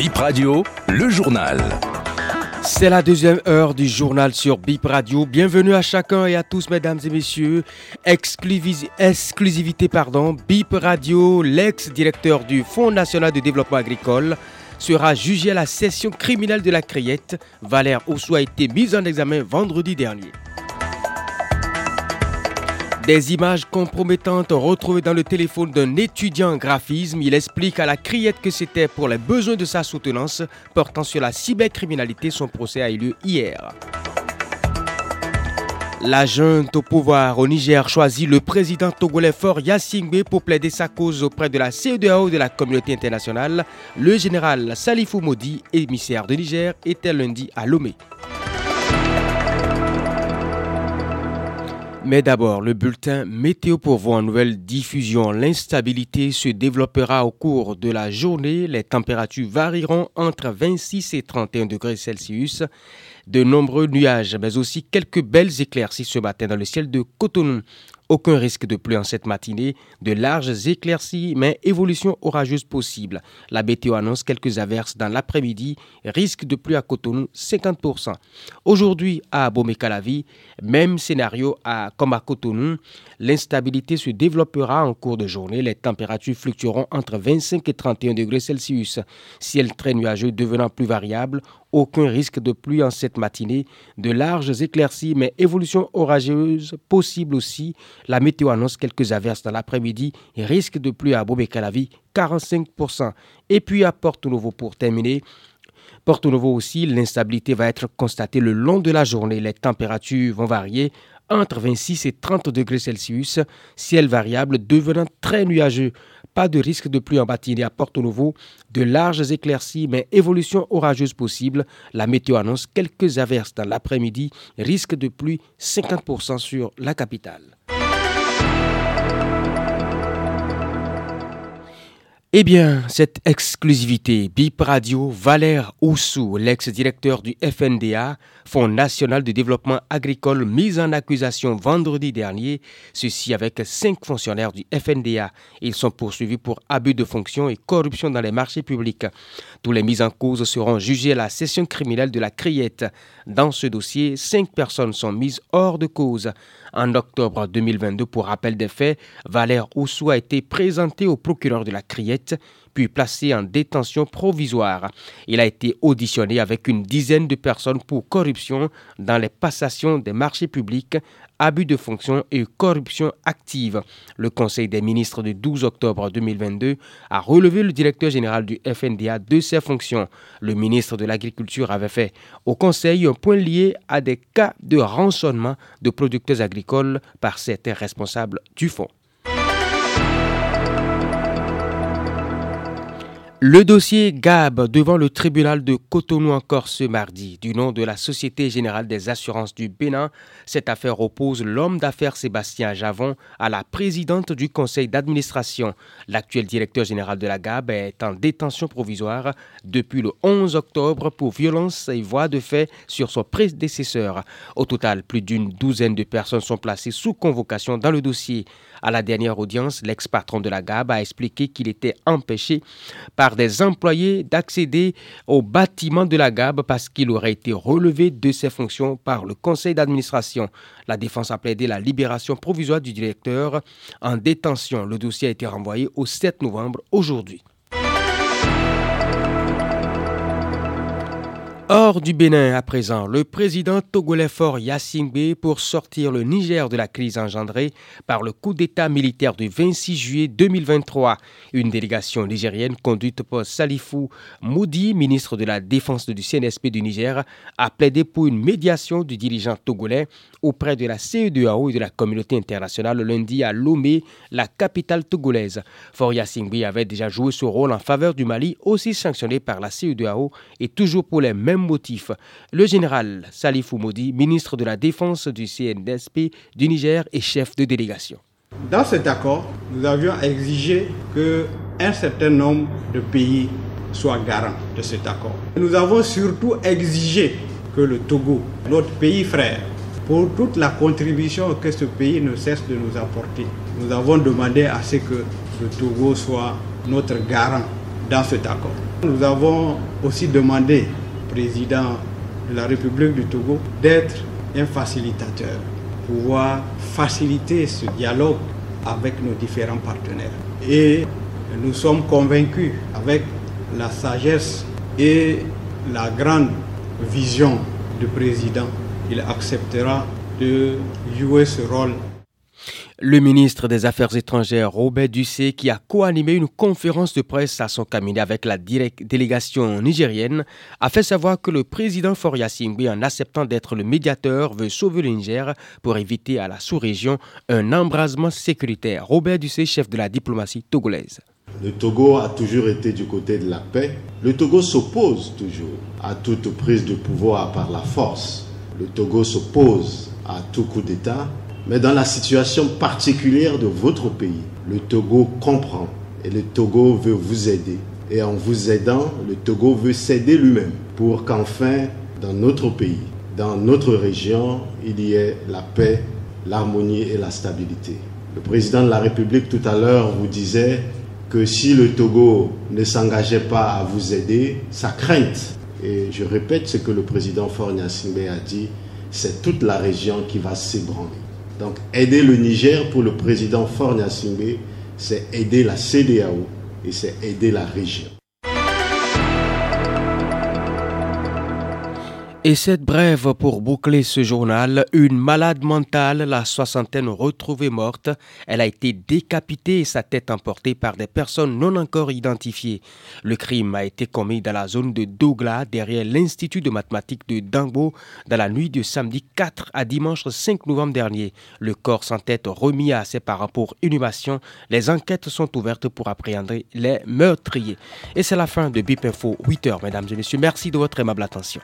Bip Radio, le journal. C'est la deuxième heure du journal sur Bip Radio. Bienvenue à chacun et à tous, mesdames et messieurs. exclusivité, pardon. Bip Radio, l'ex-directeur du Fonds national de développement agricole, sera jugé à la session criminelle de la Criette. Valère Oussou a été mis en examen vendredi dernier. Des images compromettantes retrouvées dans le téléphone d'un étudiant en graphisme. Il explique à la criette que c'était pour les besoins de sa soutenance portant sur la cybercriminalité. Son procès a eu lieu hier. La junte au pouvoir au Niger choisit le président togolais fort Yassingbe pour plaider sa cause auprès de la CEDEAO et de la communauté internationale. Le général Salifou Modi, émissaire de Niger, était lundi à Lomé. Mais d'abord, le bulletin météo pour vous nouvelle diffusion. L'instabilité se développera au cours de la journée. Les températures varieront entre 26 et 31 degrés Celsius. De nombreux nuages, mais aussi quelques belles éclaircies ce matin dans le ciel de Cotonou. Aucun risque de pluie en cette matinée, de larges éclaircies, mais évolution orageuse possible. La météo annonce quelques averses dans l'après-midi, risque de pluie à Cotonou 50%. Aujourd'hui à Abomey-Calavi, même scénario à, comme à Cotonou, l'instabilité se développera en cours de journée, les températures fluctueront entre 25 et 31 degrés Celsius. Ciel très nuageux devenant plus variable, aucun risque de pluie en cette matinée, de larges éclaircies, mais évolution orageuse possible aussi. La météo annonce quelques averses dans l'après-midi risque de pluie à Bobé-Calavi, 45%. Et puis à Porto-Nouveau pour terminer. Porto-Nouveau aussi, l'instabilité va être constatée le long de la journée. Les températures vont varier entre 26 et 30 degrés Celsius, ciel variable devenant très nuageux. Pas de risque de pluie en matinée à Porto Novo, de larges éclaircies mais évolution orageuse possible. La météo annonce quelques averses dans l'après-midi, risque de pluie 50% sur la capitale. Eh bien, cette exclusivité, BIP Radio, Valère Oussou, l'ex-directeur du FNDA, Fonds national de développement agricole, mis en accusation vendredi dernier, ceci avec cinq fonctionnaires du FNDA. Ils sont poursuivis pour abus de fonction et corruption dans les marchés publics. Tous les mises en cause seront jugés à la session criminelle de la Criette. Dans ce dossier, cinq personnes sont mises hors de cause. En octobre 2022, pour rappel des faits, Valère Oussou a été présenté au procureur de la Criette, puis placé en détention provisoire. Il a été auditionné avec une dizaine de personnes pour corruption dans les passations des marchés publics, abus de fonction et corruption active. Le Conseil des ministres du 12 octobre 2022 a relevé le directeur général du FNDA de ses fonctions. Le ministre de l'Agriculture avait fait au Conseil un point lié à des cas de rançonnement de producteurs agricoles par certains responsables du fonds. Le dossier GAB devant le tribunal de Cotonou encore ce mardi. Du nom de la Société Générale des Assurances du Bénin, cette affaire oppose l'homme d'affaires Sébastien Javon à la présidente du conseil d'administration. L'actuel directeur général de la GAB est en détention provisoire depuis le 11 octobre pour violence et voie de fait sur son prédécesseur. Au total, plus d'une douzaine de personnes sont placées sous convocation dans le dossier. À la dernière audience, l'ex-patron de la GAB a expliqué qu'il était empêché par des employés d'accéder au bâtiment de la GAB parce qu'il aurait été relevé de ses fonctions par le conseil d'administration. La défense a plaidé la libération provisoire du directeur en détention. Le dossier a été renvoyé au 7 novembre aujourd'hui. Hors du Bénin à présent, le président togolais fort Yassingbe pour sortir le Niger de la crise engendrée par le coup d'État militaire du 26 juillet 2023. Une délégation nigérienne conduite par Salifou Moudi, ministre de la Défense du CNSP du Niger, a plaidé pour une médiation du dirigeant togolais auprès de la CEDEAO et de la communauté internationale lundi à Lomé, la capitale togolaise. Fort Yassingbe avait déjà joué ce rôle en faveur du Mali, aussi sanctionné par la CEDEAO et toujours pour les mêmes motif. Le général Salifou Modi, ministre de la Défense du CNSP du Niger et chef de délégation. Dans cet accord, nous avions exigé que un certain nombre de pays soient garants de cet accord. Nous avons surtout exigé que le Togo, notre pays frère, pour toute la contribution que ce pays ne cesse de nous apporter, nous avons demandé à ce que le Togo soit notre garant dans cet accord. Nous avons aussi demandé président de la République du Togo d'être un facilitateur, pouvoir faciliter ce dialogue avec nos différents partenaires. Et nous sommes convaincus avec la sagesse et la grande vision du président, il acceptera de jouer ce rôle le ministre des Affaires étrangères, Robert Ducé, qui a co-animé une conférence de presse à son cabinet avec la délégation nigérienne, a fait savoir que le président Foria en acceptant d'être le médiateur, veut sauver le Niger pour éviter à la sous-région un embrasement sécuritaire. Robert Ducé, chef de la diplomatie togolaise. Le Togo a toujours été du côté de la paix. Le Togo s'oppose toujours à toute prise de pouvoir par la force. Le Togo s'oppose à tout coup d'État mais dans la situation particulière de votre pays, le Togo comprend et le Togo veut vous aider. Et en vous aidant, le Togo veut s'aider lui-même pour qu'enfin, dans notre pays, dans notre région, il y ait la paix, l'harmonie et la stabilité. Le président de la République tout à l'heure vous disait que si le Togo ne s'engageait pas à vous aider, sa crainte, et je répète ce que le président Fornia a dit, c'est toute la région qui va s'ébranler. Donc aider le Niger pour le président Faure c'est aider la CDAO et c'est aider la région. Et cette brève pour boucler ce journal, une malade mentale, la soixantaine retrouvée morte. Elle a été décapitée et sa tête emportée par des personnes non encore identifiées. Le crime a été commis dans la zone de Douglas, derrière l'Institut de mathématiques de Dambo, dans la nuit de samedi 4 à dimanche 5 novembre dernier. Le corps sans tête remis à ses parents pour inhumation. Les enquêtes sont ouvertes pour appréhender les meurtriers. Et c'est la fin de BIP Info 8h, mesdames et messieurs. Merci de votre aimable attention.